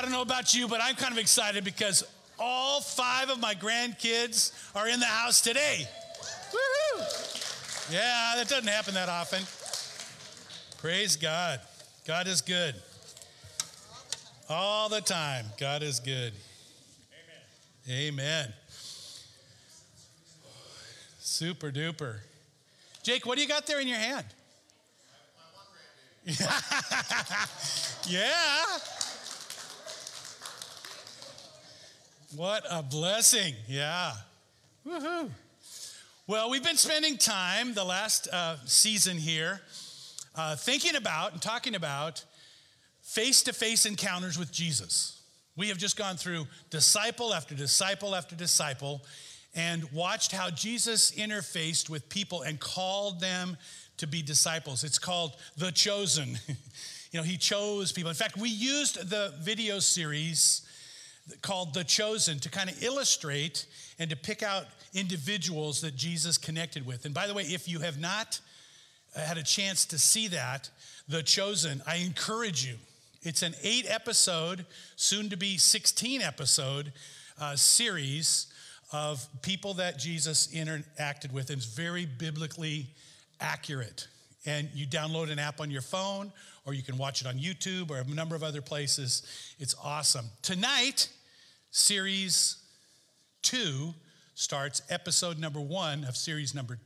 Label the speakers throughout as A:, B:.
A: I don't know about you, but I'm kind of excited because all five of my grandkids are in the house today. Woohoo! Yeah, that doesn't happen that often. Praise God. God is good. All the time. God is good. Amen. Amen. Super duper. Jake, what do you got there in your hand? yeah. What a blessing. Yeah. Woohoo. Well, we've been spending time the last uh, season here uh, thinking about and talking about face to face encounters with Jesus. We have just gone through disciple after disciple after disciple and watched how Jesus interfaced with people and called them to be disciples. It's called The Chosen. you know, he chose people. In fact, we used the video series called The Chosen to kind of illustrate and to pick out individuals that Jesus connected with. And by the way, if you have not had a chance to see that, The Chosen, I encourage you. It's an eight episode, soon to be 16 episode uh, series of people that Jesus interacted with, and it's very biblically accurate. And you download an app on your phone, or you can watch it on YouTube or a number of other places. It's awesome. Tonight, series two starts, episode number one of series number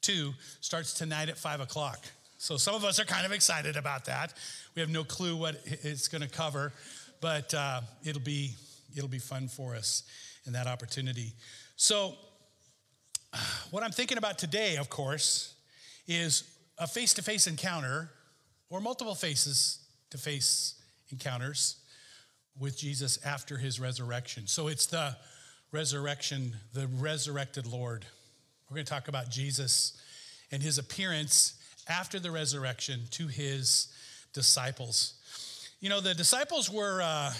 A: two starts tonight at five o'clock. So some of us are kind of excited about that. We have no clue what it's going to cover, but uh, it'll be it'll be fun for us in that opportunity. So, what I'm thinking about today, of course, is a face to face encounter or multiple faces to face encounters with Jesus after his resurrection. So, it's the resurrection, the resurrected Lord. We're going to talk about Jesus and his appearance after the resurrection to his disciples. You know, the disciples were uh,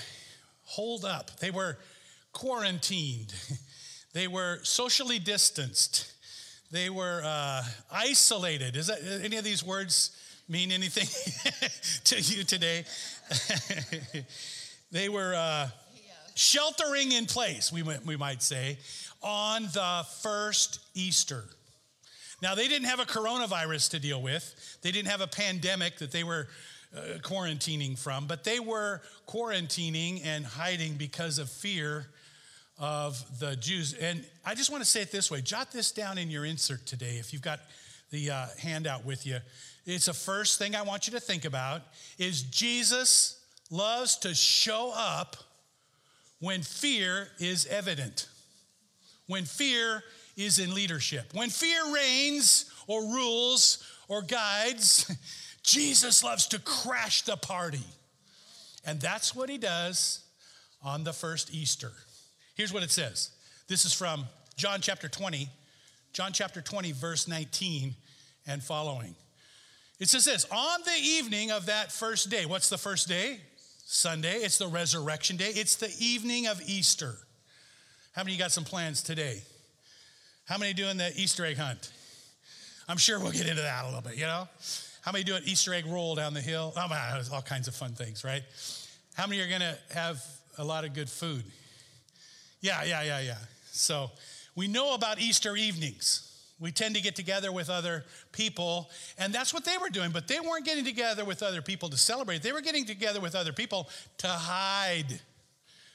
A: holed up, they were quarantined, they were socially distanced, they were uh, isolated. Is that any of these words mean anything to you today? they were uh, sheltering in place, we, we might say, on the first Easter. Now, they didn't have a coronavirus to deal with, they didn't have a pandemic that they were uh, quarantining from, but they were quarantining and hiding because of fear of the Jews. And I just want to say it this way jot this down in your insert today if you've got the uh, handout with you. It's the first thing I want you to think about is Jesus loves to show up when fear is evident. When fear is in leadership. When fear reigns or rules or guides, Jesus loves to crash the party. And that's what he does on the first Easter. Here's what it says this is from John chapter 20, John chapter 20, verse 19 and following. It says this On the evening of that first day, what's the first day? Sunday. It's the resurrection day. It's the evening of Easter. How many got some plans today? How many doing the Easter egg hunt? I'm sure we'll get into that a little bit, you know? How many doing Easter egg roll down the hill? Oh, man, all kinds of fun things, right? How many are gonna have a lot of good food? Yeah, yeah, yeah, yeah. So we know about Easter evenings. We tend to get together with other people, and that's what they were doing, but they weren't getting together with other people to celebrate. They were getting together with other people to hide.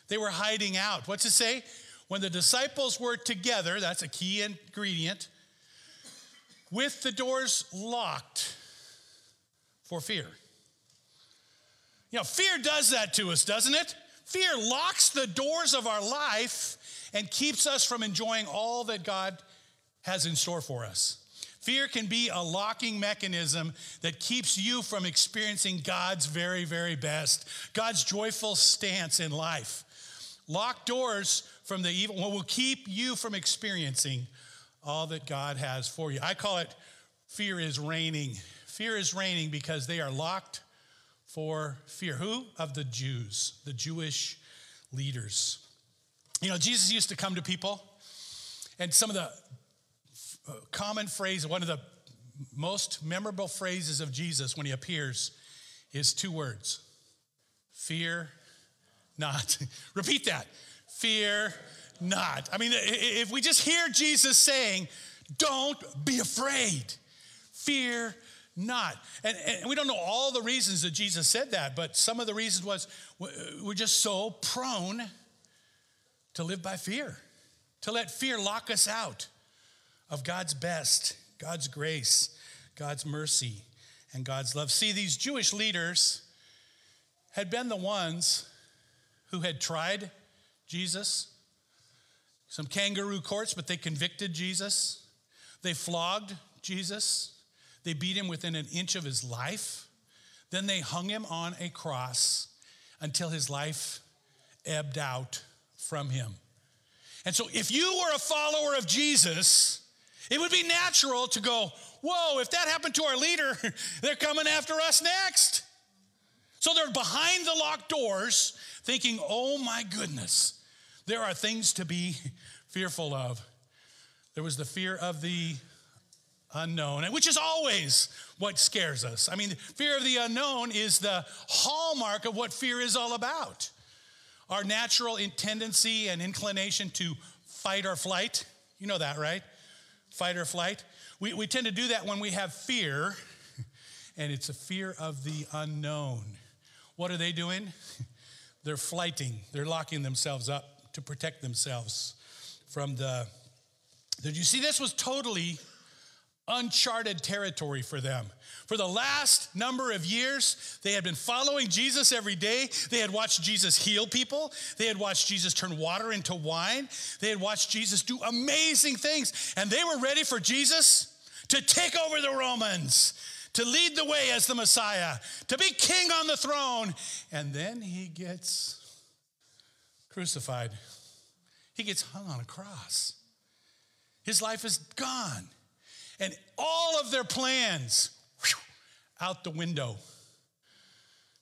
A: They were hiding out. What's it say? When the disciples were together, that's a key ingredient, with the doors locked for fear. You know, fear does that to us, doesn't it? Fear locks the doors of our life and keeps us from enjoying all that God has in store for us. Fear can be a locking mechanism that keeps you from experiencing God's very, very best, God's joyful stance in life. Locked doors from the evil one will keep you from experiencing all that God has for you. I call it fear is reigning. Fear is reigning because they are locked for fear. Who? Of the Jews, the Jewish leaders. You know, Jesus used to come to people, and some of the common phrase, one of the most memorable phrases of Jesus when he appears is two words fear not. Repeat that. Fear not. I mean, if we just hear Jesus saying, don't be afraid, fear not. And, and, we don't know all the reasons that Jesus said that, but some of the reasons was we're just so prone to live by fear, to let fear lock us out of God's best, God's grace, God's mercy, and God's love. See, these Jewish leaders had been the ones who had tried Jesus, some kangaroo courts, but they convicted Jesus. They flogged Jesus. They beat him within an inch of his life. Then they hung him on a cross until his life ebbed out from him. And so, if you were a follower of Jesus, it would be natural to go, Whoa, if that happened to our leader, they're coming after us next. So they're behind the locked doors thinking, Oh my goodness, there are things to be fearful of. There was the fear of the unknown, which is always what scares us. I mean, fear of the unknown is the hallmark of what fear is all about. Our natural tendency and inclination to fight or flight. You know that, right? Fight or flight. We, we tend to do that when we have fear, and it's a fear of the unknown. What are they doing? They're flighting, they're locking themselves up to protect themselves from the. Did you see this was totally uncharted territory for them. For the last number of years, they had been following Jesus every day. They had watched Jesus heal people. They had watched Jesus turn water into wine. They had watched Jesus do amazing things. And they were ready for Jesus to take over the Romans, to lead the way as the Messiah, to be king on the throne. And then he gets crucified, he gets hung on a cross. His life is gone and all of their plans whew, out the window.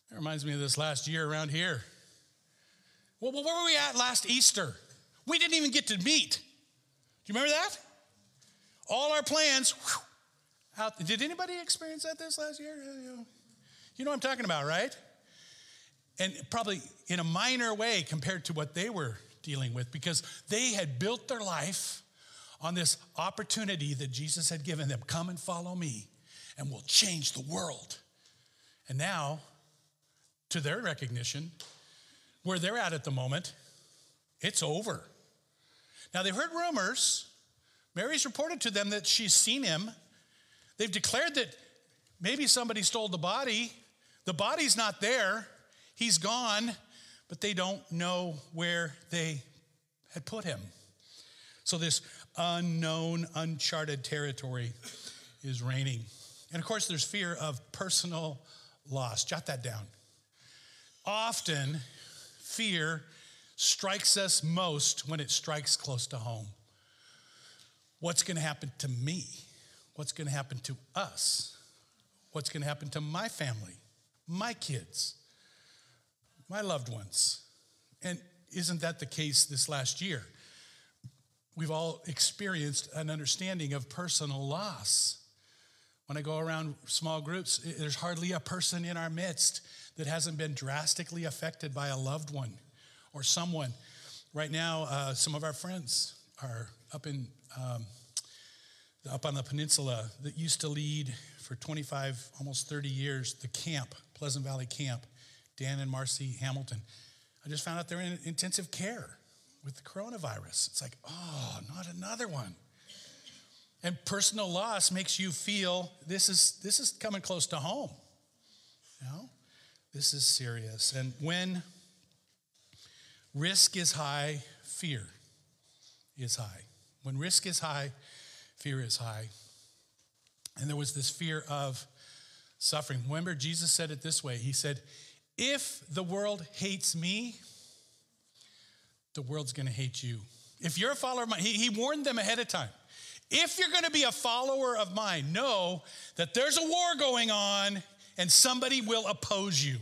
A: That reminds me of this last year around here. Well, where were we at last Easter? We didn't even get to meet. Do you remember that? All our plans whew, out. Did anybody experience that this last year? You know what I'm talking about, right? And probably in a minor way compared to what they were dealing with because they had built their life on this opportunity that Jesus had given them come and follow me, and we'll change the world. And now, to their recognition, where they're at at the moment, it's over. Now, they've heard rumors. Mary's reported to them that she's seen him. They've declared that maybe somebody stole the body. The body's not there, he's gone, but they don't know where they had put him. So, this unknown, uncharted territory is reigning. And of course, there's fear of personal loss. Jot that down. Often, fear strikes us most when it strikes close to home. What's going to happen to me? What's going to happen to us? What's going to happen to my family, my kids, my loved ones? And isn't that the case this last year? We've all experienced an understanding of personal loss. When I go around small groups, there's hardly a person in our midst that hasn't been drastically affected by a loved one or someone. Right now, uh, some of our friends are up in um, up on the peninsula that used to lead for 25, almost 30 years the camp, Pleasant Valley Camp. Dan and Marcy Hamilton. I just found out they're in intensive care with the coronavirus. It's like, oh, not another one. And personal loss makes you feel this is this is coming close to home. You know? This is serious. And when risk is high, fear is high. When risk is high, fear is high. And there was this fear of suffering. Remember, Jesus said it this way He said, If the world hates me, the world's going to hate you. If you're a follower of mine, he, he warned them ahead of time. If you're going to be a follower of mine, know that there's a war going on and somebody will oppose you.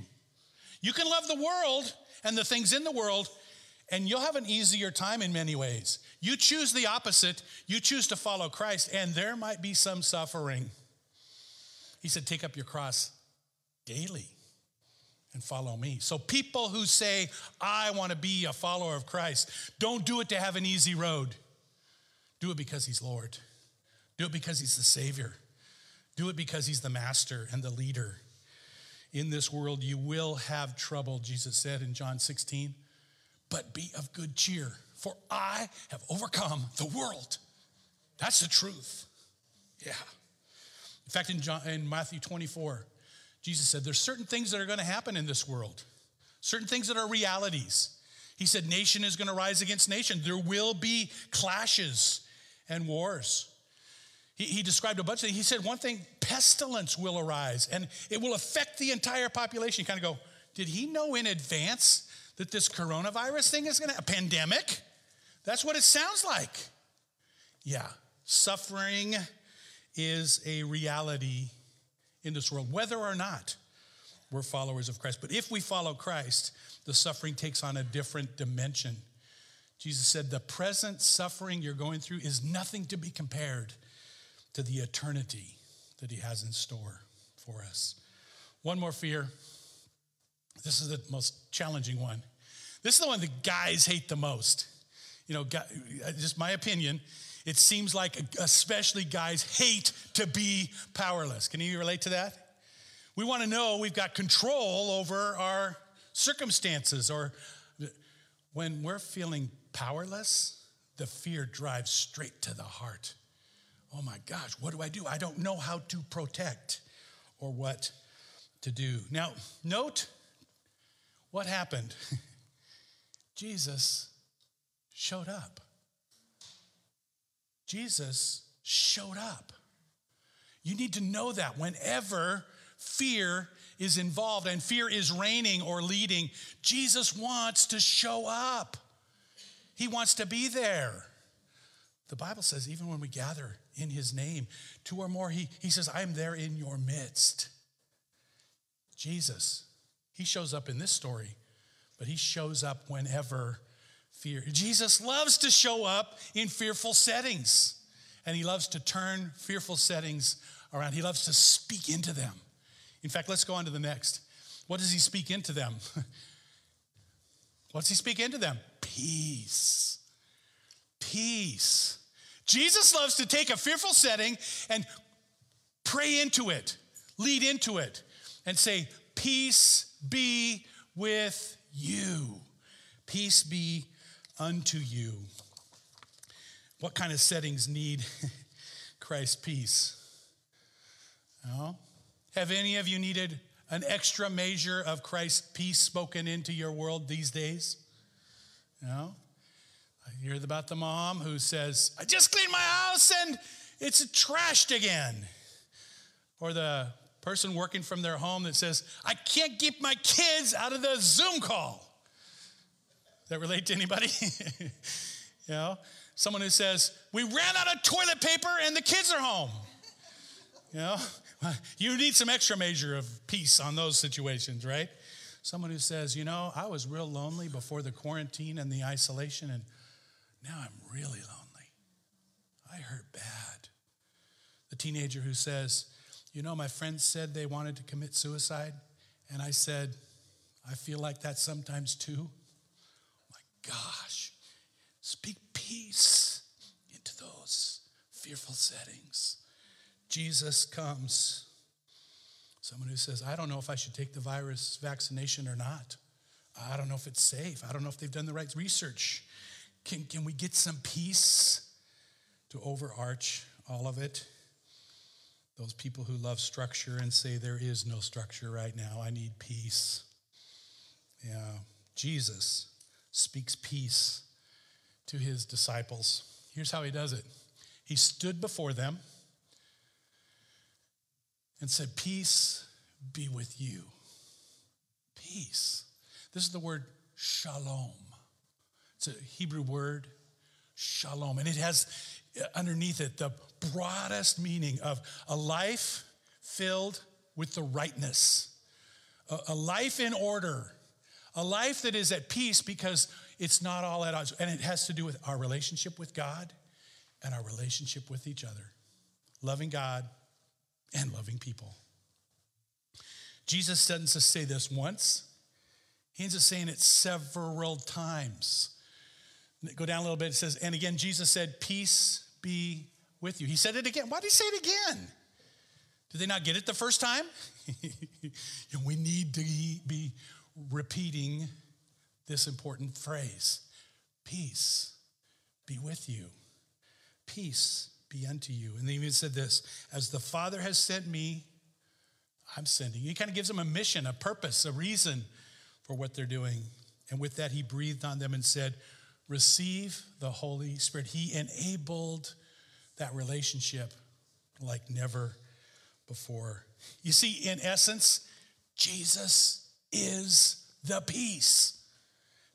A: You can love the world and the things in the world, and you'll have an easier time in many ways. You choose the opposite, you choose to follow Christ, and there might be some suffering. He said, Take up your cross daily. And follow me. So, people who say, I want to be a follower of Christ, don't do it to have an easy road. Do it because He's Lord. Do it because He's the Savior. Do it because He's the Master and the leader. In this world, you will have trouble, Jesus said in John 16, but be of good cheer, for I have overcome the world. That's the truth. Yeah. In fact, in, John, in Matthew 24, Jesus said, There's certain things that are going to happen in this world, certain things that are realities. He said, Nation is going to rise against nation. There will be clashes and wars. He, he described a bunch of things. He said, One thing, pestilence will arise and it will affect the entire population. You kind of go, Did he know in advance that this coronavirus thing is going to, a pandemic? That's what it sounds like. Yeah, suffering is a reality in this world, whether or not we're followers of Christ. But if we follow Christ, the suffering takes on a different dimension. Jesus said, The present suffering you're going through is nothing to be compared to the eternity that He has in store for us. One more fear. This is the most challenging one. This is the one that guys hate the most. You know, uh, just my opinion, it seems like especially guys hate to be powerless. Can you relate to that? We want to know we've got control over our circumstances, or when we're feeling powerless, the fear drives straight to the heart. Oh my gosh, what do I do? I don't know how to protect or what to do. Now, note what happened. Jesus showed up. Jesus showed up. You need to know that whenever fear is involved and fear is reigning or leading, Jesus wants to show up. He wants to be there. The Bible says, even when we gather in his name, two or more, he, he says, I am there in your midst. Jesus, he shows up in this story, but he shows up whenever fear. Jesus loves to show up in fearful settings, and he loves to turn fearful settings around. He loves to speak into them. In fact, let's go on to the next. What does he speak into them? What's he speak into them? Peace. Peace. Jesus loves to take a fearful setting and pray into it, lead into it, and say, Peace be with you. Peace be unto you. What kind of settings need Christ's peace? No? Have any of you needed an extra measure of Christ's peace spoken into your world these days? No? I hear about the mom who says, I just cleaned my house and it's trashed again. Or the person working from their home that says, I can't keep my kids out of the Zoom call that relate to anybody? you know, someone who says, We ran out of toilet paper and the kids are home. You know, you need some extra measure of peace on those situations, right? Someone who says, You know, I was real lonely before the quarantine and the isolation, and now I'm really lonely. I hurt bad. The teenager who says, You know, my friends said they wanted to commit suicide, and I said, I feel like that sometimes too gosh, speak peace into those fearful settings. Jesus comes. Someone who says, I don't know if I should take the virus vaccination or not. I don't know if it's safe. I don't know if they've done the right research. Can, can we get some peace to overarch all of it? Those people who love structure and say there is no structure right now, I need peace. Yeah, Jesus speaks peace to his disciples. Here's how he does it he stood before them and said, Peace be with you. Peace. This is the word shalom. It's a Hebrew word, shalom. And it has underneath it the broadest meaning of a life filled with the rightness, a, life in order a life that is at peace because it's not all at odds. And it has to do with our relationship with God and our relationship with each other. Loving God and loving people. Jesus doesn't just say this once, he ends up saying it several times. Go down a little bit. It says, and again, Jesus said, Peace be with you. He said it again. Why did he say it again? Did they not get it the first time? we need to be repeating this important phrase Peace be with you. Peace be unto you. And then he even said this As the Father has sent me, I'm sending. He kind of gives them a mission, a purpose, a reason for what they're doing. And with that, he breathed on them and said, Receive the Holy Spirit. He enabled that relationship like never before. You see, in essence, Jesus is the peace.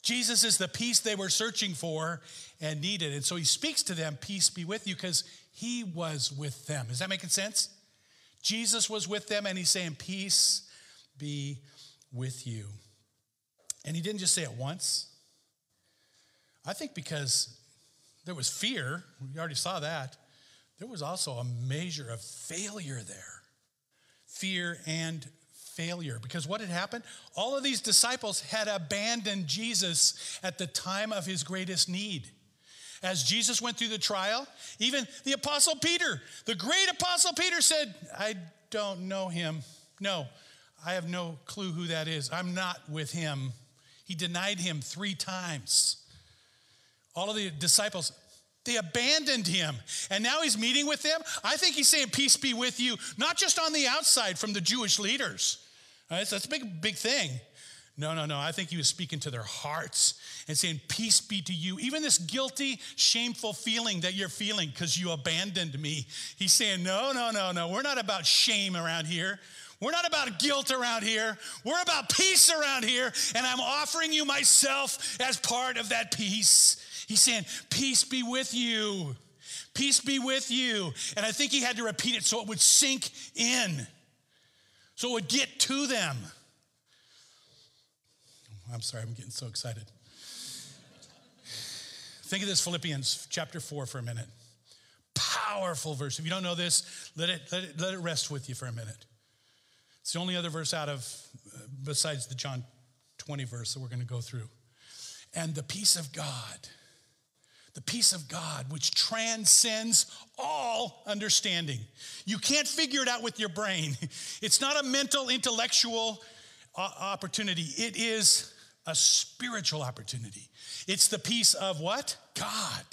A: Jesus is the peace they were searching for and needed. And so he speaks to them, Peace be with you, because he was with them. Is that making sense? Jesus was with them, and he's saying, Peace be with you. And he didn't just say it once. I think because there was fear, we already saw that, there was also a measure of failure there. Fear and failure. Because what had happened? All of these disciples had abandoned Jesus at the time of his greatest need. As Jesus went through the trial, even the Apostle Peter, the great Apostle Peter said, I don't know him. No, I have no clue who that is. I'm not with him. He denied him three times. All of the disciples, they abandoned him. And now he's meeting with them. I think he's saying, Peace be with you, not just on the outside from the Jewish leaders. Right, so that's a big, big thing. No, no, no. I think he was speaking to their hearts and saying, Peace be to you. Even this guilty, shameful feeling that you're feeling because you abandoned me. He's saying, No, no, no, no. We're not about shame around here. We're not about guilt around here. We're about peace around here. And I'm offering you myself as part of that peace. He's saying, Peace be with you. Peace be with you. And I think he had to repeat it so it would sink in, so it would get to them. I'm sorry, I'm getting so excited. Think of this Philippians chapter 4 for a minute. Powerful verse. If you don't know this, let it, let it, let it rest with you for a minute. It's the only other verse out of, uh, besides the John 20 verse that we're going to go through. And the peace of God, the peace of God, which transcends all understanding. You can't figure it out with your brain. It's not a mental, intellectual uh, opportunity, it is a spiritual opportunity. It's the peace of what? God.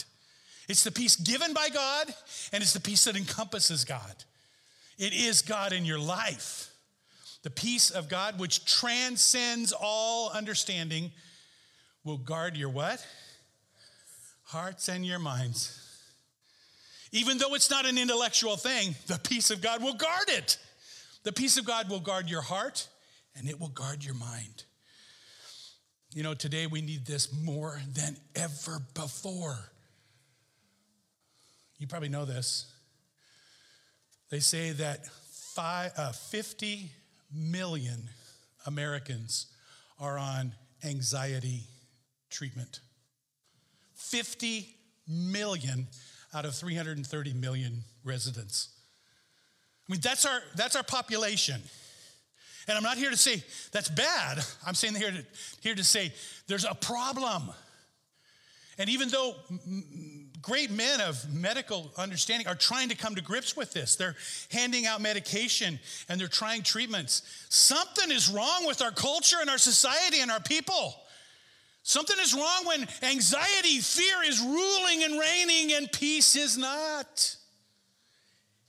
A: It's the peace given by God, and it's the peace that encompasses God. It is God in your life. The peace of God, which transcends all understanding, will guard your what? Hearts and your minds. Even though it's not an intellectual thing, the peace of God will guard it. The peace of God will guard your heart and it will guard your mind. You know, today we need this more than ever before. You probably know this. They say that five, uh, 50 million Americans are on anxiety treatment. 50 million out of 330 million residents. I mean, that's our, that's our population. And I'm not here to say that's bad. I'm saying here to, here to say there's a problem. And even though great men of medical understanding are trying to come to grips with this, they're handing out medication and they're trying treatments. Something is wrong with our culture and our society and our people. Something is wrong when anxiety, fear is ruling and reigning and peace is not.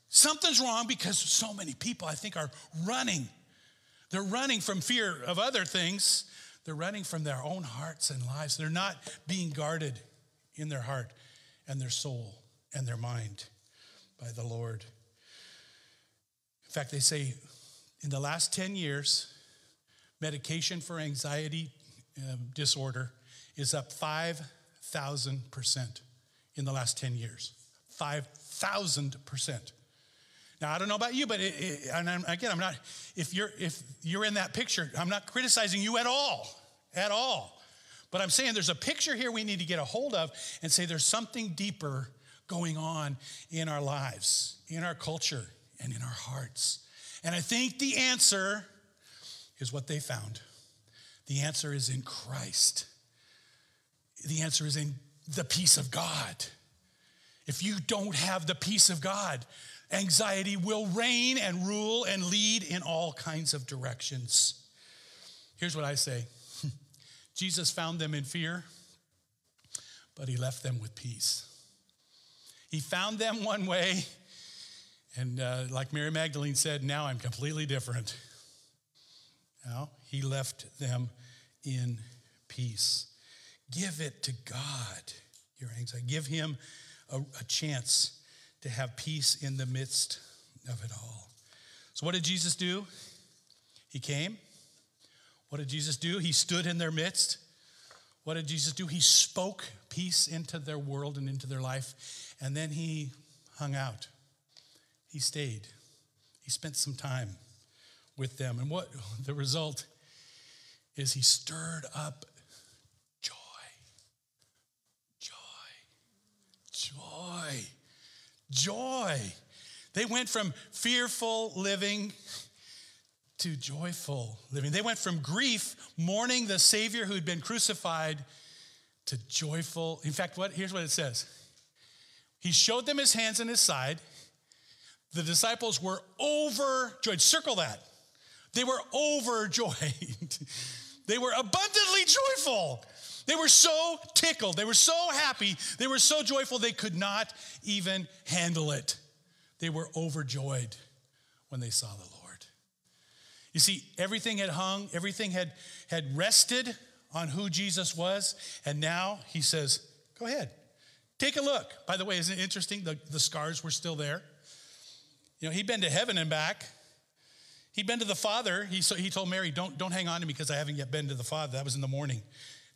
A: Something's wrong because so many people, I think, are running they're running from fear of other things. They're running from their own hearts and lives. They're not being guarded in their heart and their soul and their mind by the Lord. In fact, they say in the last 10 years, medication for anxiety um, disorder is up 5,000% in the last 10 years. 5,000%. Now I don't know about you, but it, it, and I'm, again, I'm not. If you're if you're in that picture, I'm not criticizing you at all, at all. But I'm saying there's a picture here we need to get a hold of and say there's something deeper going on in our lives, in our culture, and in our hearts. And I think the answer is what they found the answer is in Christ. The answer is in the peace of God. If you don't have the peace of God, anxiety will reign and rule and lead in all kinds of directions. Here's what I say Jesus found them in fear, but he left them with peace. He found them one way, and uh, like Mary Magdalene said, now I'm completely different. Now, he left them in peace. Give it to God, your anxiety. Give him a, a chance to have peace in the midst of it all. So, what did Jesus do? He came. What did Jesus do? He stood in their midst. What did Jesus do? He spoke peace into their world and into their life, and then he hung out. He stayed. He spent some time with them. And what the result is he stirred up joy. Joy. Joy. Joy. They went from fearful living to joyful living. They went from grief, mourning the Savior who'd been crucified, to joyful. In fact, what here's what it says. He showed them his hands and his side. The disciples were overjoyed. Circle that. They were overjoyed. they were abundantly joyful. They were so tickled. They were so happy. They were so joyful they could not even handle it. They were overjoyed when they saw the Lord. You see, everything had hung, everything had, had rested on who Jesus was. And now he says, Go ahead, take a look. By the way, isn't it interesting? The, the scars were still there. You know, he'd been to heaven and back. He'd been to the Father. He, so he told Mary, don't, don't hang on to me because I haven't yet been to the Father. That was in the morning.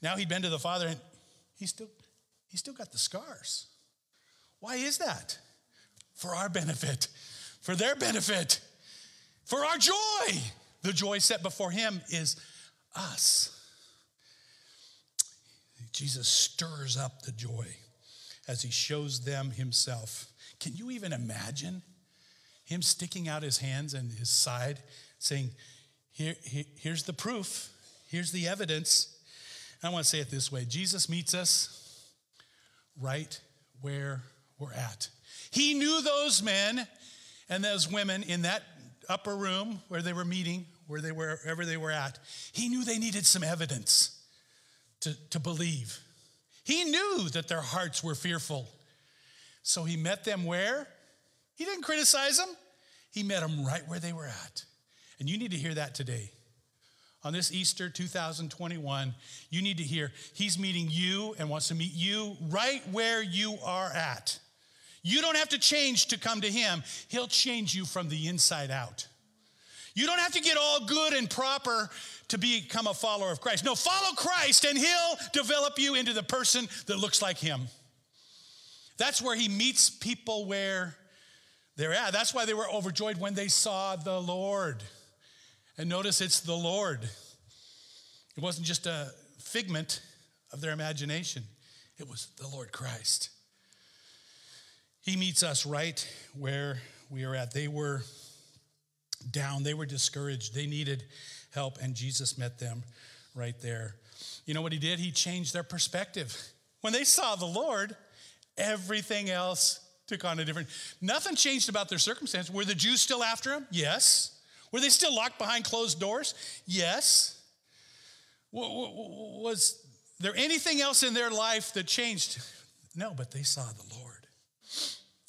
A: Now he'd been to the Father and he still, he still got the scars. Why is that? For our benefit, for their benefit, for our joy. The joy set before him is us. Jesus stirs up the joy as he shows them himself. Can you even imagine him sticking out his hands and his side, saying, Here, here, Here's the proof, here's the evidence. I want to say it this way Jesus meets us right where we're at. He knew those men and those women in that upper room where they were meeting, where they were, wherever they were at. He knew they needed some evidence to, to believe. He knew that their hearts were fearful. So he met them where? He didn't criticize them, he met them right where they were at. And you need to hear that today. On this Easter 2021, you need to hear he's meeting you and wants to meet you right where you are at. You don't have to change to come to him, he'll change you from the inside out. You don't have to get all good and proper to become a follower of Christ. No, follow Christ and he'll develop you into the person that looks like him. That's where he meets people where they're at. That's why they were overjoyed when they saw the Lord. And notice it's the Lord. It wasn't just a figment of their imagination, it was the Lord Christ. He meets us right where we are at. They were down, they were discouraged, they needed help, and Jesus met them right there. You know what he did? He changed their perspective. When they saw the Lord, everything else took on a different. Nothing changed about their circumstance. Were the Jews still after him? Yes. Were they still locked behind closed doors? Yes. Was there anything else in their life that changed? No, but they saw the Lord.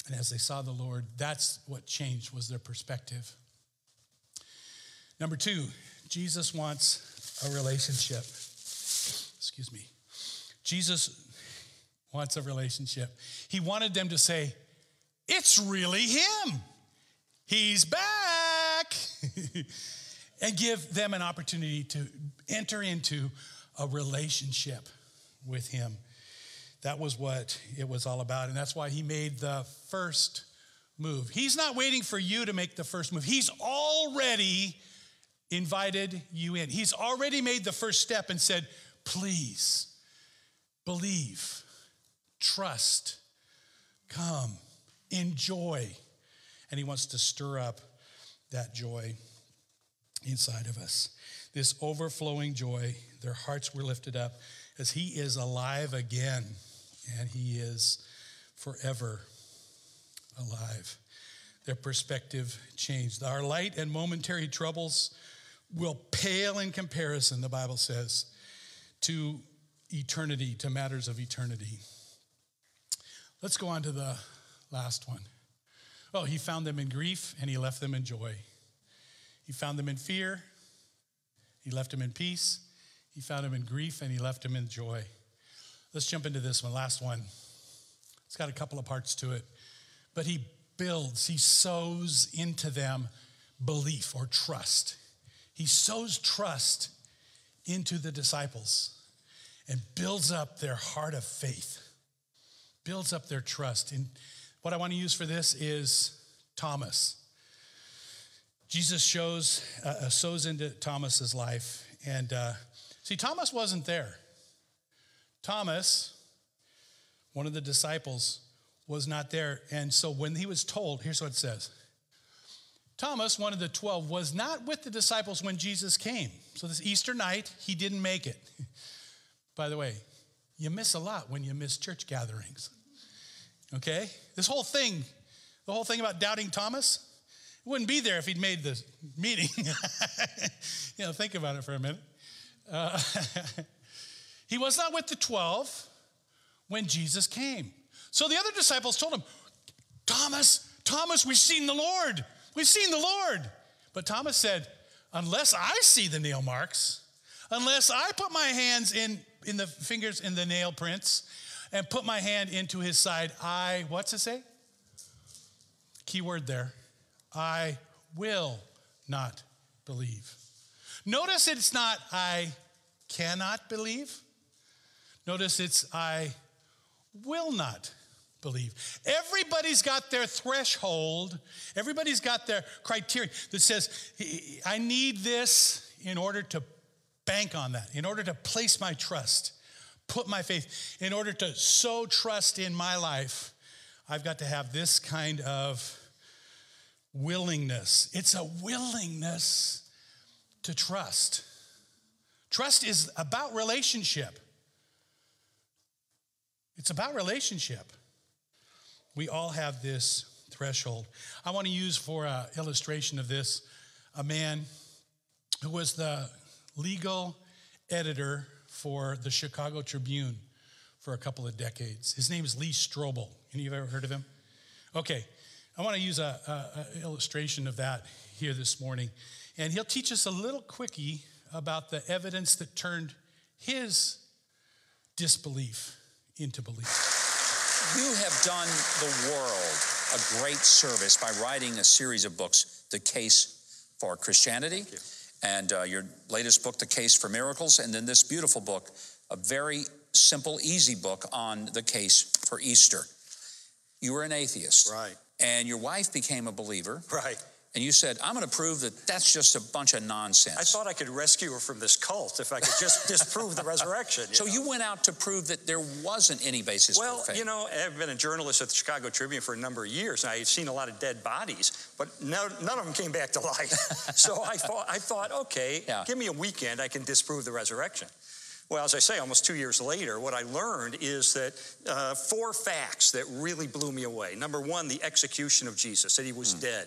A: And as they saw the Lord, that's what changed was their perspective. Number two, Jesus wants a relationship. Excuse me. Jesus wants a relationship. He wanted them to say, It's really him. He's back. and give them an opportunity to enter into a relationship with him. That was what it was all about. And that's why he made the first move. He's not waiting for you to make the first move, he's already invited you in. He's already made the first step and said, Please believe, trust, come, enjoy. And he wants to stir up that joy. inside of us. This overflowing joy, their hearts were lifted up as He is alive again and He is forever alive. Their perspective changed. Our light and momentary troubles will pale in comparison, the Bible says, to eternity, to matters of eternity. Let's go on to the last one. Oh, he found them in grief and he left them in joy. He found them in fear, he left them in peace. He found them in grief and he left them in joy. Let's jump into this one, last one. It's got a couple of parts to it. But he builds, he sows into them belief or trust. He sows trust into the disciples and builds up their heart of faith, builds up their trust. And what I want to use for this is Thomas. Jesus shows, uh, uh, sows into Thomas's life. And uh, see, Thomas wasn't there. Thomas, one of the disciples, was not there. And so when he was told, here's what it says Thomas, one of the 12, was not with the disciples when Jesus came. So this Easter night, he didn't make it. By the way, you miss a lot when you miss church gatherings. Okay? This whole thing, the whole thing about doubting Thomas, it wouldn't be there if he'd made the meeting. you know, think about it for a minute. Uh, he was not with the 12 when Jesus came. So the other disciples told him, Thomas, Thomas, we've seen the Lord. We've seen the Lord. But Thomas said, Unless I see the nail marks, unless I put my hands in, in the fingers in the nail prints and put my hand into his side, I, what's it say? Key word there. I will not believe. Notice it's not I cannot believe. Notice it's I will not believe. Everybody's got their threshold, everybody's got their criteria that says, I need this in order to bank on that, in order to place my trust, put my faith, in order to sow trust in my life. I've got to have this kind of willingness. It's a willingness to trust. Trust is about relationship. It's about relationship. We all have this threshold. I want to use for an illustration of this a man who was the legal editor for the Chicago Tribune for a couple of decades. His name is Lee Strobel. Any of you ever heard of him? Okay, I want to use an illustration of that here this morning. And he'll teach us a little quickie about the evidence that turned his disbelief into belief.
B: You have done the world a great service by writing a series of books, The Case for Christianity, and uh, your latest book, The Case for Miracles, and then this beautiful book, a very simple, easy book on the case for Easter. You were an atheist.
C: Right
B: and your wife became a believer.
C: Right.
B: And you said, I'm going to prove that that's just a bunch of nonsense.
C: I thought I could rescue her from this cult if I could just disprove the resurrection.
B: You so know? you went out to prove that there wasn't any basis
C: well,
B: for faith.
C: you know, I've been a journalist at the Chicago Tribune for a number of years, and I've seen a lot of dead bodies, but no, none of them came back to life. so I thought, I thought, okay, yeah. give me a weekend, I can disprove the resurrection. Well, as I say, almost two years later, what I learned is that uh, four facts that really blew me away. Number one, the execution of Jesus, that he was mm. dead.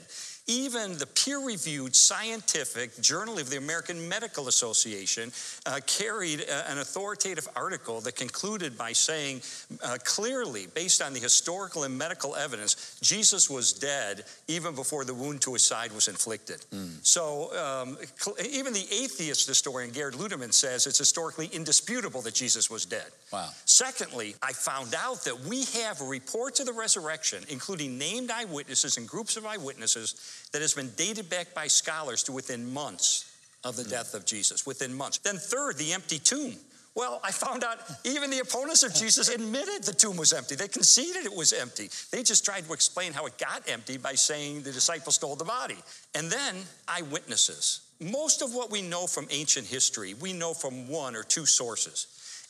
C: Even the peer reviewed scientific Journal of the American Medical Association uh, carried uh, an authoritative article that concluded by saying uh, clearly, based on the historical and medical evidence, Jesus was dead even before the wound to his side was inflicted. Mm. So um, even the atheist historian Gerd Ludemann says it's historically indisputable that Jesus was dead.
B: Wow.
C: Secondly, I found out that we have reports of the resurrection, including named eyewitnesses and groups of eyewitnesses that has been dated back by scholars to within months of the hmm. death of Jesus, within months. Then, third, the empty tomb. Well, I found out even the opponents of Jesus admitted the tomb was empty. They conceded it was empty. They just tried to explain how it got empty by saying the disciples stole the body. And then eyewitnesses. Most of what we know from ancient history, we know from one or two sources.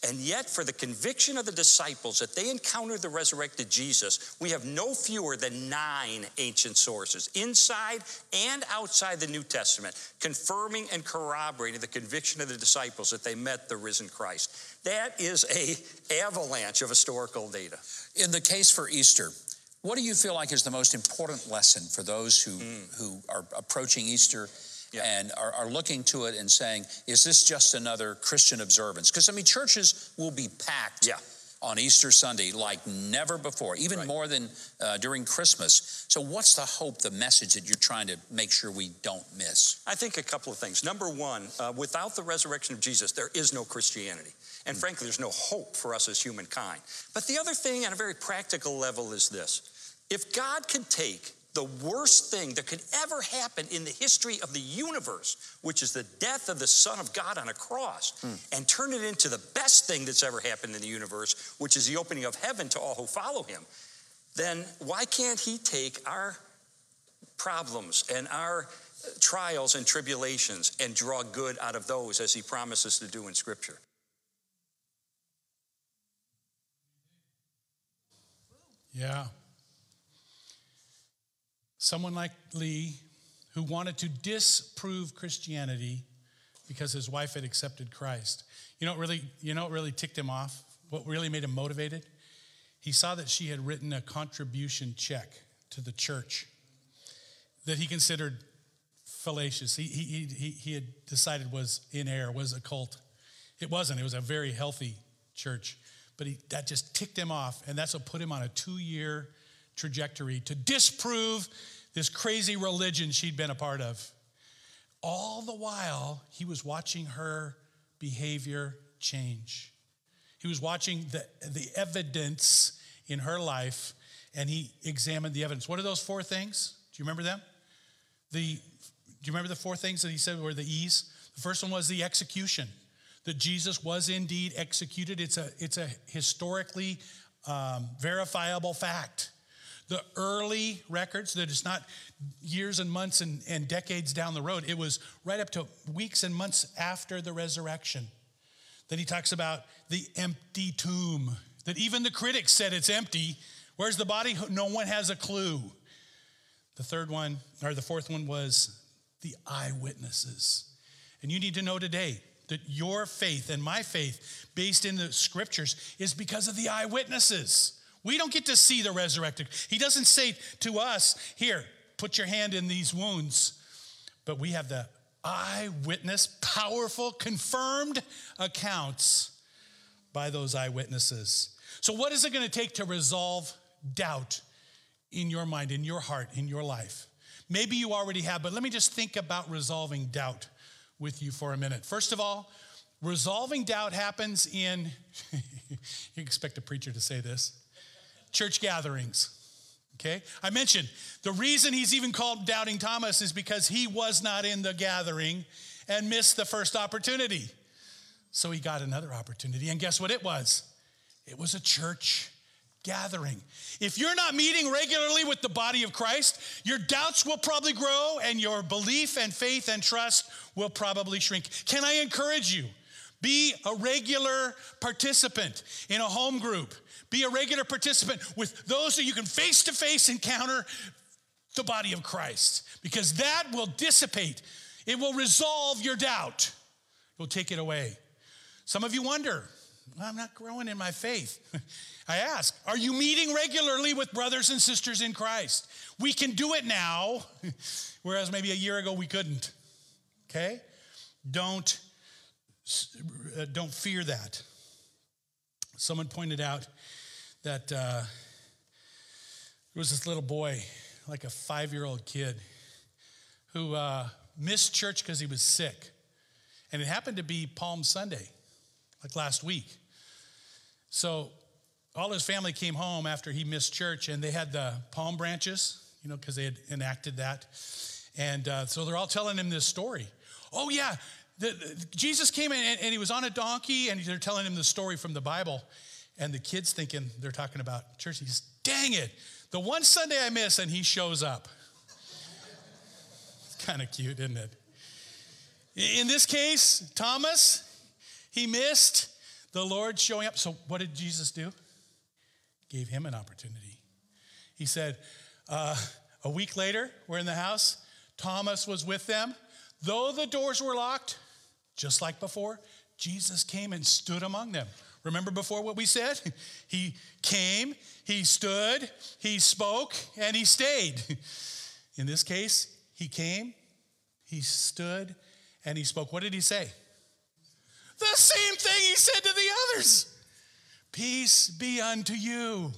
C: And yet, for the conviction of the disciples that they encountered the resurrected Jesus, we have no fewer than nine ancient sources inside and outside the New Testament, confirming and corroborating the conviction of the disciples that they met the risen Christ. That is a avalanche of historical data.
B: In the case for Easter, what do you feel like is the most important lesson for those who, mm. who are approaching Easter yeah. and are, are, looking to it and saying, is this just another Christian observance? Because, I mean, churches will be packed. Yeah. On Easter Sunday, like never before, even right. more than uh, during Christmas. So, what's the hope, the message that you're trying to make sure we don't miss?
C: I think a couple of things. Number one, uh, without the resurrection of Jesus, there is no Christianity. And mm frankly, there's no hope for us as humankind. But the other thing, on a very practical level, is this if God can take the worst thing that could ever happen in the history of the universe, which is the death of the Son of God on a cross, mm. and turn it into the best thing that's ever happened in the universe, which is the opening of heaven to all who follow him, then why can't he take our problems and our trials and tribulations and draw good out of those as he promises to do in Scripture?
A: Yeah. Someone like Lee, who wanted to disprove Christianity because his wife had accepted Christ. You know what really, you know what really ticked him off? What really made him motivated? He saw that she had written a contribution check to the church that he considered fallacious. He, he, he, he had decided was in error, was a cult. It wasn't. It was a very healthy church. But he, that just ticked him off, and that's what put him on a two year trajectory to disprove this crazy religion she'd been a part of. All the while, he was watching her behavior change. He was watching the, the evidence in her life and he examined the evidence. What are those four things? Do you remember them? The, do you remember the four things that he said were the E's? The first one was the execution, that Jesus was indeed executed. It's a, it's a historically um, verifiable fact the early records that it's not years and months and, and decades down the road. It was right up to weeks and months after the resurrection. Then he talks about the empty tomb, that even the critics said it's empty. Where's the body? No one has a clue. The third one, or the fourth one, was the eyewitnesses. And you need to know today that your faith and my faith, based in the scriptures, is because of the eyewitnesses. We don't get to see the resurrected. He doesn't say to us, Here, put your hand in these wounds. But we have the eyewitness, powerful, confirmed accounts by those eyewitnesses. So, what is it going to take to resolve doubt in your mind, in your heart, in your life? Maybe you already have, but let me just think about resolving doubt with you for a minute. First of all, resolving doubt happens in, you expect a preacher to say this, church gatherings. Okay? I mentioned the reason he's even called Doubting Thomas is because he was not in the gathering and missed the first opportunity. So he got another opportunity. And guess what it was? It was a church gathering. If you're not meeting regularly with the body of Christ, your doubts will probably grow and your belief and faith and trust will probably shrink. Can I encourage you? Be a regular participant in a home group. Be a regular participant with those that you can face to face encounter the body of Christ because that will dissipate. It will resolve your doubt. It will take it away. Some of you wonder, I'm not growing in my faith. I ask, are you meeting regularly with brothers and sisters in Christ? We can do it now, whereas maybe a year ago we couldn't. Okay? Don't, uh, don't fear that. Someone pointed out that uh, there was this little boy, like a five year old kid, who uh, missed church because he was sick. And it happened to be Palm Sunday, like last week. So all his family came home after he missed church, and they had the palm branches, you know, because they had enacted that. And uh, so they're all telling him this story. Oh, yeah, the, the, Jesus came in and, and, he was on a donkey, and they're telling him the story from the Bible. And the kid's thinking they're talking about church. He's, dang it, the one Sunday I miss, and he shows up. it's kind of cute, isn't it? In this case, Thomas, he missed The Lord showing up. So, what did Jesus do? Gave him an opportunity. He said, uh, a week later, we're in the house. Thomas was with them. Though the doors were locked, just like before, Jesus came and stood among them. Remember before what we said? He came, he stood, he spoke, and he stayed. In this case, he came, he stood, and he spoke. What did he say? The same thing he said to the others Peace be unto you.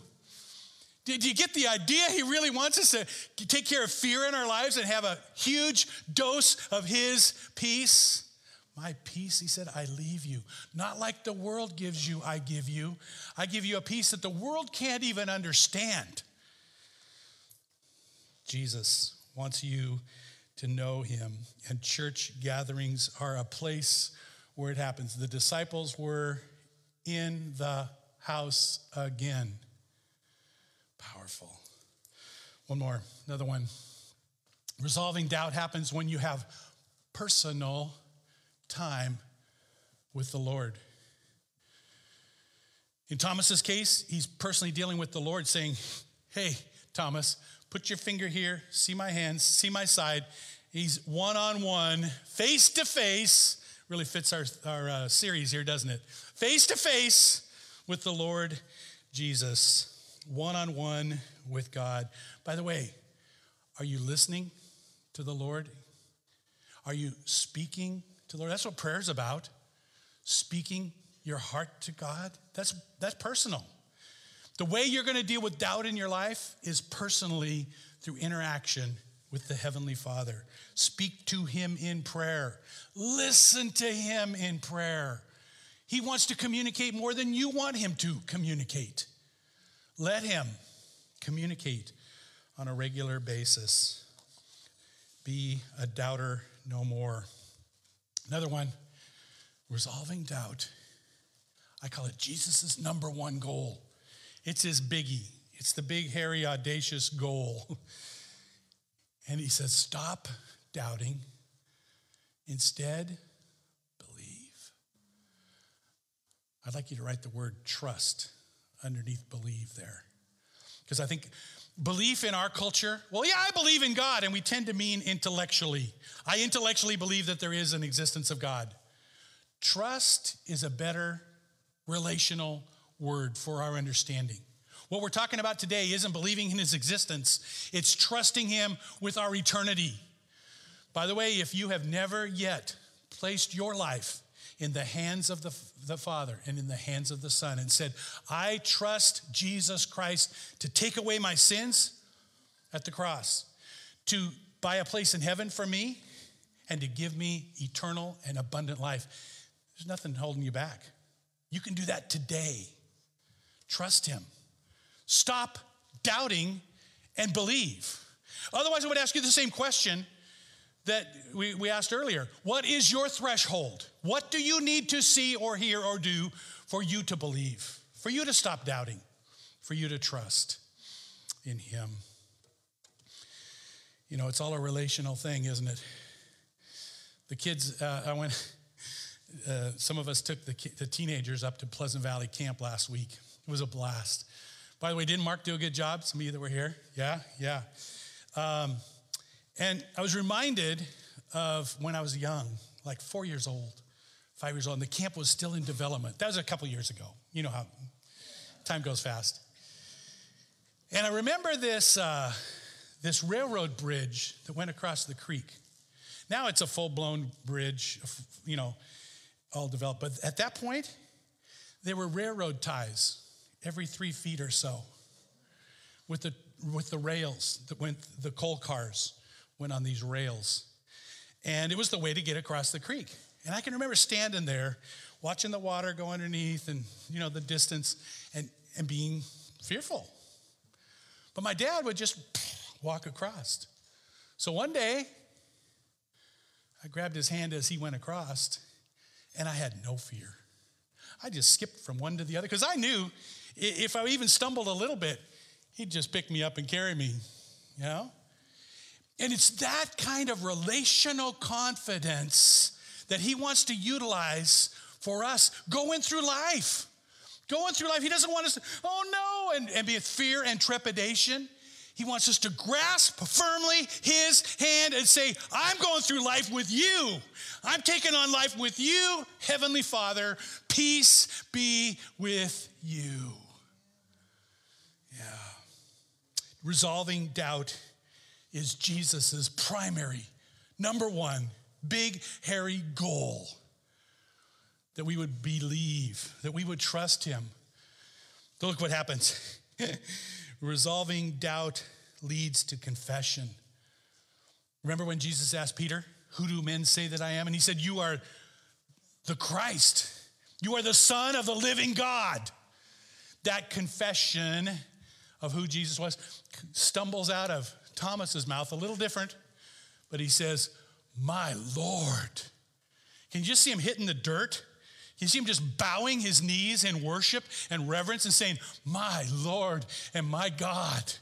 A: Did you get the idea? He really wants us to take care of fear in our lives and have a huge dose of his peace. My peace, he said, I leave you. Not like the world gives you, I give you. I give you a peace that the world can't even understand. Jesus wants you to know him, and church gatherings are a place where it happens. The disciples were in the house again. Powerful. One more, another one. Resolving doubt happens when you have personal time with the Lord. In Thomas's case, he's personally dealing with the Lord saying, "Hey, Thomas, put your finger here, see my hands, see my side." He's one on one, face to face. Really fits our, our uh, series here, doesn't it? Face to face with the Lord Jesus, one on one with God. By the way, are you listening to the Lord? Are you speaking to Lord. That's what prayer is about. Speaking your heart to God. That's that's personal. The way you're going to deal with doubt in your life is personally through interaction with the Heavenly Father. Speak to Him in prayer. Listen to Him in prayer. He wants to communicate more than you want Him to communicate. Let Him communicate on a regular basis. Be a doubter no more. Another one, resolving doubt. I call it Jesus' number one goal. It's his biggie, it's the big, hairy, audacious goal. And he says, Stop doubting. Instead, believe. I'd like you to write the word trust underneath believe there. Because I think Belief in our culture, well, yeah, I believe in God, and we tend to mean intellectually. I intellectually believe that there is an existence of God. Trust is a better relational word for our understanding. What we're talking about today isn't believing in his existence, it's trusting him with our eternity. By the way, if you have never yet placed your life in the hands of the, the Father and in the hands of the Son and said, I trust Jesus Christ to take away my sins at the cross, to buy a place in heaven for me, and to give me eternal and abundant life. There's nothing holding you back. You can do that today. Trust Him. Stop doubting and believe. Otherwise, I would ask you the same question that we, we asked earlier What is your threshold? What do you need to see or hear or do for you to believe, for you to stop doubting, for you to trust in Him? You know, it's all a relational thing, isn't it? The kids, uh, I went, uh, some of us took the, the teenagers up to Pleasant Valley Camp last week. It was a blast. By the way, didn't Mark do a good job? Some of you that were here? Yeah, yeah. Um, and I was reminded of when I was young, like four years old, five years old, and the camp was still in development. That was a couple years ago. You know how time goes fast. And I remember this, uh, this railroad bridge that went across the creek. Now it's a full blown bridge, you know, all developed. But at that point, there were railroad ties every three feet or so with the, with the rails that went, the coal cars went on these rails. And it was the way to get across the creek. And I can remember standing there watching the water go underneath and, you know, the distance and, and being fearful. But my dad would just walk across. So one day, I grabbed his hand as he went across, and I had no fear. I just skipped from one to the other because I knew if I even stumbled a little bit, he'd just pick me up and carry me, you know? And it's that kind of relational confidence that he wants to utilize for us going through life. Going through life. He doesn't want us to, oh no, and, and be fear and trepidation. He wants us to grasp firmly his hand and say, I'm going through life with you. I'm taking on life with you, Heavenly Father. Peace be with you. Yeah. Resolving doubt is Jesus' primary, number one, big, hairy goal that we would believe, that we would trust him. Look what happens. Resolving doubt leads to confession. Remember when Jesus asked Peter, Who do men say that I am? And he said, You are the Christ. You are the Son of the living God. That confession of who Jesus was stumbles out of Thomas's mouth a little different, but he says, My Lord. Can you just see him hitting the dirt? Can you see him just bowing his knees in worship and reverence and saying, My Lord and my God.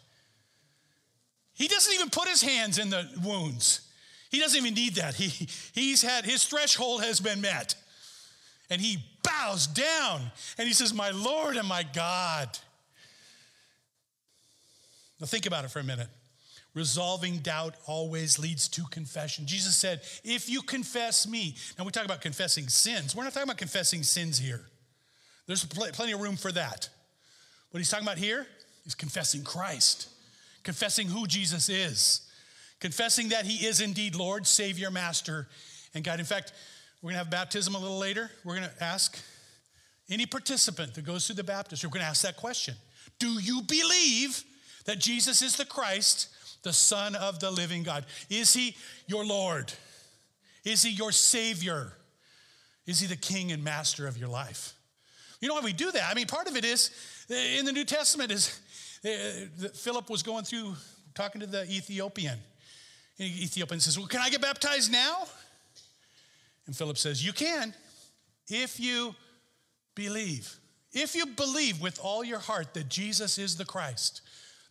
A: He doesn't even put his hands in the wounds. He doesn't even need that. He, he's had, his threshold has been met. And he bows down and he says, My Lord and my God. Now think about it for a minute. Resolving doubt always leads to confession. Jesus said, If you confess me, now we talk about confessing sins. We're not talking about confessing sins here. There's pl- plenty of room for that. What he's talking about here is confessing Christ, confessing who Jesus is, confessing that he is indeed Lord, Savior, Master, and God. In fact, we're going to have baptism a little later. We're going to ask any participant that goes through the baptistry, we're going to ask that question Do you believe that Jesus is the Christ? The Son of the living God? Is he your Lord? Is he your Savior? Is he the King and Master of your life? You know why we do that? I mean, part of it is in the New Testament is uh, Philip was going through talking to the Ethiopian. And the Ethiopian says, Well, can I get baptized now? And Philip says, You can if you believe. If you believe with all your heart that Jesus is the Christ,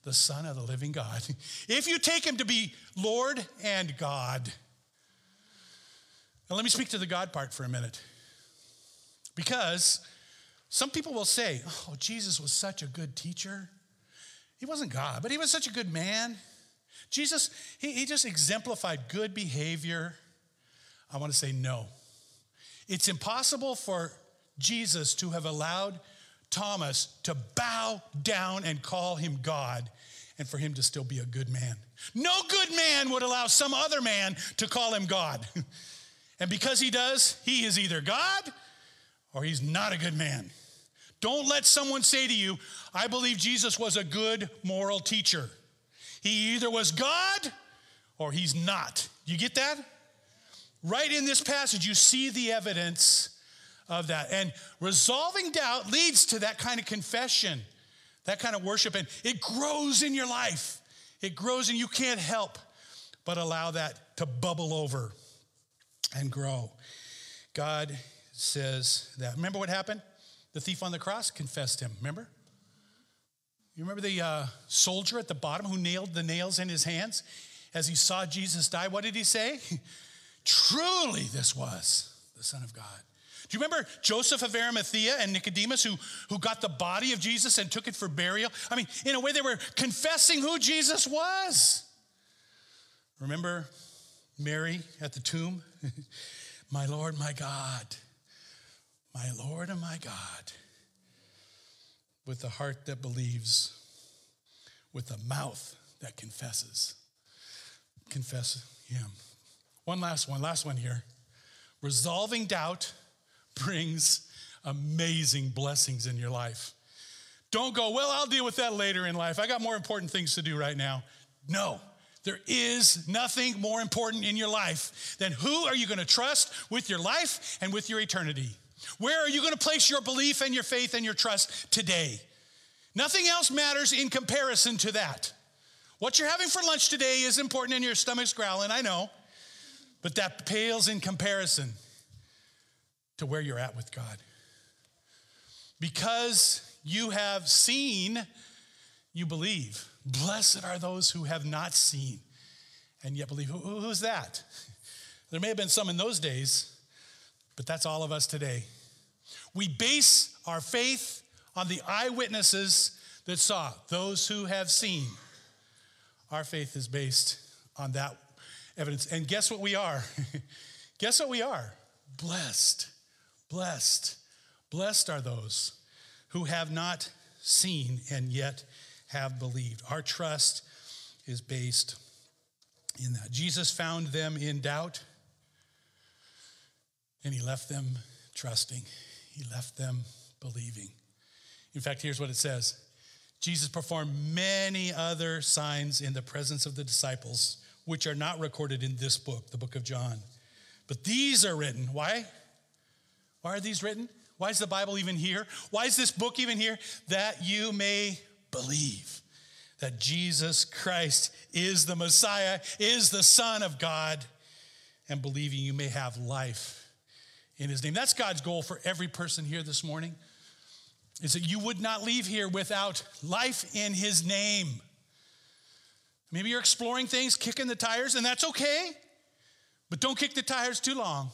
A: the Son of the living God. If you take him to be Lord and God. Now, let me speak to the God part for a minute. Because some people will say, oh, Jesus was such a good teacher. He wasn't God, but he was such a good man. Jesus, he, he just exemplified good behavior. I want to say no. It's impossible for Jesus to have allowed Thomas to bow down and call him God and for him to still be a good man. No good man would allow some other man to call him God. and because he does, he is either God or he's not a good man. Don't let someone say to you, I believe Jesus was a good moral teacher. He either was God or he's not. You get that? Right in this passage, you see the evidence of that. And resolving doubt leads to that kind of confession, that kind of worship, and it grows in your life. It grows, and you can't help but allow that to bubble over and grow. God says that. Remember what happened? The thief on the cross confessed him. Remember? You remember the uh, soldier at the bottom who nailed the nails in his hands as he saw Jesus die? What did he say? Truly, this was the Son of God. Do you remember Joseph of Arimathea and Nicodemus who, who got the body of Jesus and took it for burial? I mean, in a way, they were confessing who Jesus was. Remember Mary at the tomb? my Lord, my God, my Lord and my God. With a heart that believes, with a mouth that confesses. Confess Him. One last one, last one here. Resolving doubt brings amazing blessings in your life. Don't go, well, I'll deal with that later in life. I got more important things to do right now. No, there is nothing more important in your life than who are you going to trust with your life and with your eternity? Where are you going to place your belief and your faith and your trust today? Nothing else matters in comparison to that. What you're having for lunch today is important and your stomach's growling, I know, but that pales in comparison to where you're at with God. Because you have seen, you believe. Blessed are those who have not seen and yet believe. Who, who's that? There may have been some in those days, but that's all of us today. We base our faith on the eyewitnesses that saw, those who have seen. Our faith is based on that evidence. And guess what we are? guess what we are? Blessed. Blessed. Blessed are those who have not seen and yet have believed. Our trust is based in that. Jesus found them in doubt and he left them trusting, he left them believing. In fact, here's what it says Jesus performed many other signs in the presence of the disciples, which are not recorded in this book, the book of John. But these are written. Why? Why are these written? Why is the Bible even here? Why is this book even here? That you may believe that Jesus Christ is the Messiah, is the Son of God, and believing you may have life in his name. That's God's goal for every person here this morning. Is that you would not leave here without life in his name. Maybe you're exploring things, kicking the tires, and that's okay. But don't kick the tires too long.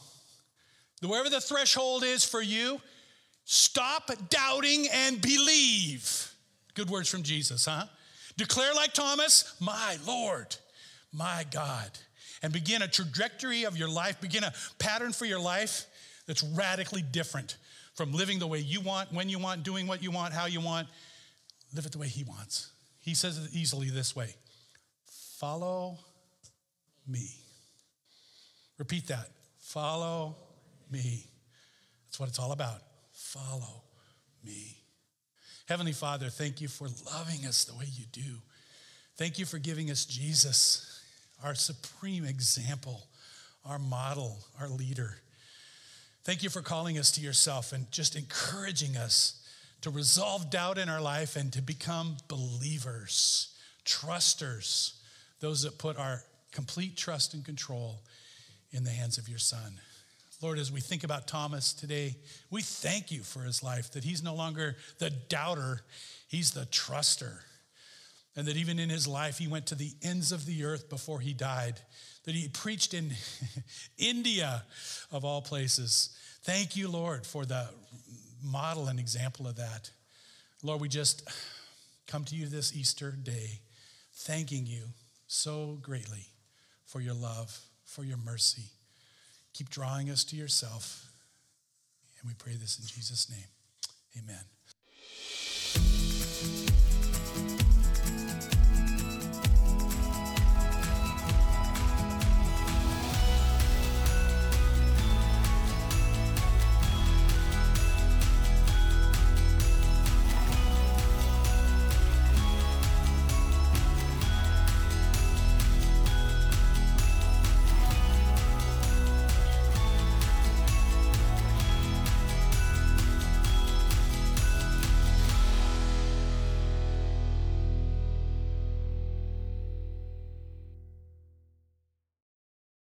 A: Wherever the threshold is for you, Stop doubting and believe. Good words from Jesus, huh? Declare like Thomas, my Lord, my God. And begin a trajectory of your life, begin a pattern for your life that's radically different from living the way you want, when you want, doing what you want, how you want. Live it the way He wants. He says it easily this way Follow me. Repeat that. Follow me. That's what it's all about. Follow me. Heavenly Father, thank you for loving us the way you do. Thank you for giving us Jesus, our supreme example, our model, our leader. Thank you for calling us to yourself and just encouraging us to resolve doubt in our life and to become believers, trusters, those that put our complete trust and control in the hands of your Son. Lord, as we think about Thomas today, we thank you for his life, that he's no longer the doubter, he's the truster. And that even in his life, he went to the ends of the earth before he died, that he preached in India, of all places. Thank you, Lord, for the model and example of that. Lord, we just come to you this Easter day, thanking you so greatly for your love, for your mercy. Keep drawing us to yourself. And we pray this in Jesus' name. Amen.